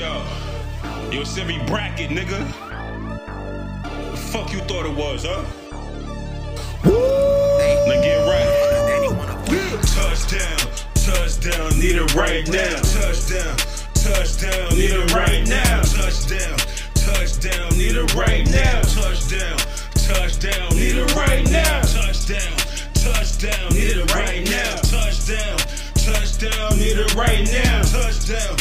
Yo, Siri bracket, nigga. The fuck you thought it was, huh? Now get right. Touchdown, touchdown, need it right now. Touchdown, touchdown, need it right now. Touchdown, touchdown, need it right now. Touchdown, touchdown, need it right now. Touchdown, touchdown, need it right now. Touchdown, touchdown, need it right now. Touchdown,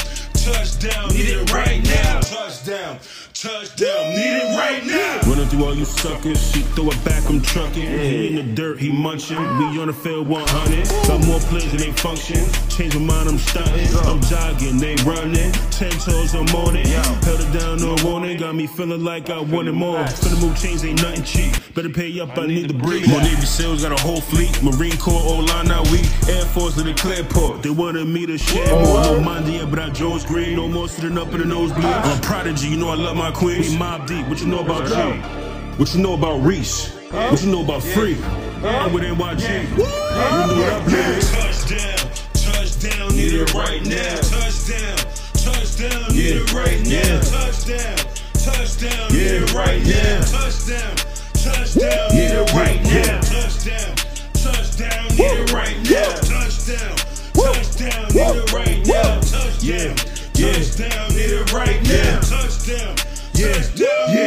Touchdown, touchdown, need it right now. Running through all you suckers, she throw it back, I'm trucking. He in the dirt, he munching. We on the field 100. Got more players than they function. Change my mind, I'm stunting. I'm jogging, they running. Ten toes, I'm on it. Held it down, no warning. Got me feeling like I wanted more. Finna move chains, ain't nothing cheap. Better pay up, I need the breathe. More Navy SEALs got a whole fleet. Marine Corps, O line, now weak. Air Force to the Clearport. They wanted me to share more. No mind yeah, but I Joe's green. No more sitting up in the nosebleed. I'm a prodigy, you know I love my queen. We mob deep. What you know about G? What you know about Reese? What you know about Free? I'm with NYG. You know what I'm doing? Touchdown, touchdown, need it right now. Touchdown, touchdown, need it right now. Touchdown, touchdown, need it right now. Touchdown, touchdown, need it Touchdown, touchdown, need it right now. Touchdown, touchdown, it right